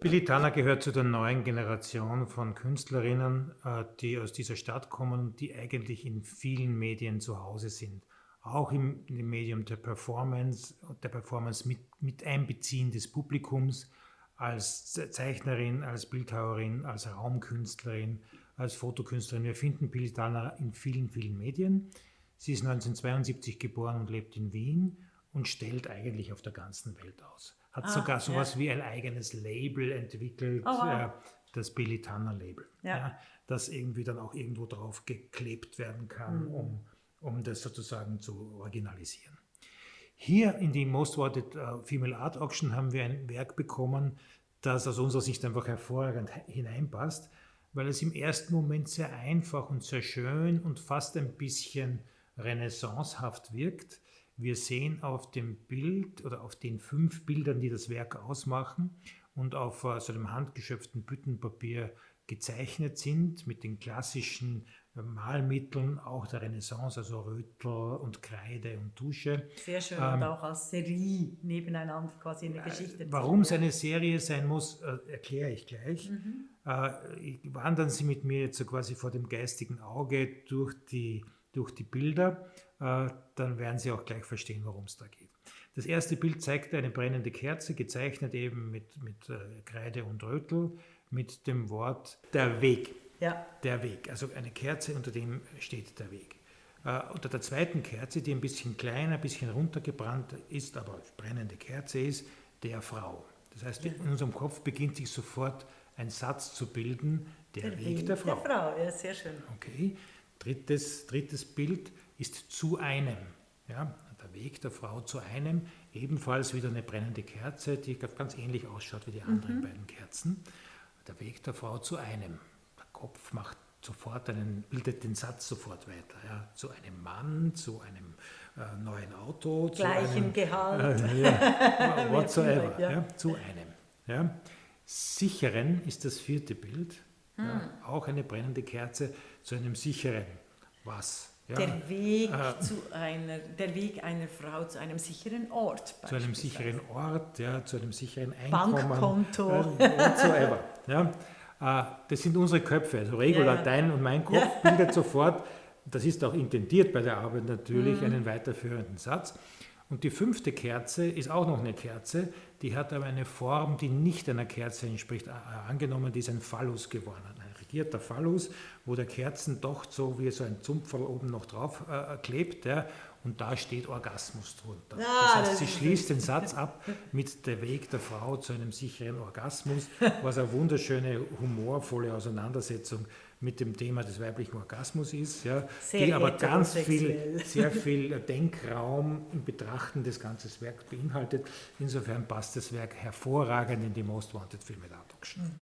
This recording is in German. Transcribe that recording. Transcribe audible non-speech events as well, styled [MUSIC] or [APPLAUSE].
Billy Tanner gehört zu der neuen Generation von Künstlerinnen, äh, die aus dieser Stadt kommen und die eigentlich in vielen Medien zu Hause sind. Auch im, Medium der Performance, der Performance mit, mit Einbeziehen des Publikums, als Zeichnerin, als Bildhauerin, als Raumkünstlerin, als Fotokünstlerin. Wir finden Billy Tanner in vielen, vielen Medien. Sie ist 1972 geboren und lebt in Wien und stellt eigentlich auf der ganzen Welt aus. Hat ah, sogar sowas ja. wie ein eigenes Label entwickelt, oh, wow. äh, das Billy Tanner Label, ja. Ja, das irgendwie dann auch irgendwo drauf geklebt werden kann, mhm. um, um das sozusagen zu originalisieren. Hier in die Most Wanted uh, Female Art Auction haben wir ein Werk bekommen, das aus unserer Sicht einfach hervorragend hineinpasst, weil es im ersten Moment sehr einfach und sehr schön und fast ein bisschen renaissancehaft wirkt. Wir sehen auf dem Bild oder auf den fünf Bildern, die das Werk ausmachen und auf äh, so einem handgeschöpften Büttenpapier gezeichnet sind mit den klassischen äh, Malmitteln auch der Renaissance, also Rötel und Kreide und Tusche. Sehr schön ähm, und auch als Serie nebeneinander quasi in der Geschichte. Äh, warum es eine Serie sein muss, äh, erkläre ich gleich. Mhm. Äh, wandern Sie mit mir jetzt so quasi vor dem geistigen Auge durch die durch die Bilder, äh, dann werden Sie auch gleich verstehen, worum es da geht. Das erste Bild zeigt eine brennende Kerze, gezeichnet eben mit, mit äh, Kreide und Rötel, mit dem Wort der Weg. Ja. Der Weg, also eine Kerze, unter dem steht der Weg. Äh, unter der zweiten Kerze, die ein bisschen kleiner, ein bisschen runtergebrannt ist, aber brennende Kerze ist, der Frau. Das heißt, in unserem Kopf beginnt sich sofort ein Satz zu bilden, der, der Weg, Weg der Frau. Der Frau, ja, sehr schön. Okay. Drittes, drittes Bild ist zu einem. Ja, der Weg der Frau zu einem, ebenfalls wieder eine brennende Kerze, die ganz ähnlich ausschaut wie die anderen mhm. beiden Kerzen. Der Weg der Frau zu einem. Der Kopf macht sofort einen, bildet den Satz sofort weiter. Ja, zu einem Mann, zu einem äh, neuen Auto, gleichen zu einem, Gehalt, äh, ja, [LAUGHS] whatsoever, ja. ja. zu einem. Ja. Sicheren ist das vierte Bild. Ja, hm. auch eine brennende Kerze zu einem sicheren was. Ja. Der, Weg äh, zu einer, der Weg einer Frau zu einem sicheren Ort. Zu einem sicheren Ort, ja, zu einem sicheren Einkommen. Bankkonto. Äh, whatsoever. ja. Äh, das sind unsere Köpfe. Also Regula, ja, dein und mein Kopf ja. bildet sofort, das ist auch intendiert bei der Arbeit natürlich, mhm. einen weiterführenden Satz. Und die fünfte Kerze ist auch noch eine Kerze, die hat aber eine Form, die nicht einer Kerze entspricht. Angenommen, die ist ein Phallus geworden, ein regierter Phallus, wo der Kerzendocht so wie so ein Zumpferl oben noch drauf äh, klebt. Ja, und da steht Orgasmus drunter. Ja, das heißt, sie schließt den Satz ab mit der Weg der Frau zu einem sicheren Orgasmus, was eine wunderschöne, humorvolle Auseinandersetzung mit dem Thema des weiblichen Orgasmus ist, ja, die aber ganz viel, sehr viel Denkraum im Betrachten des ganzen Werks beinhaltet. Insofern passt das Werk hervorragend in die Most Wanted Filme der Auction.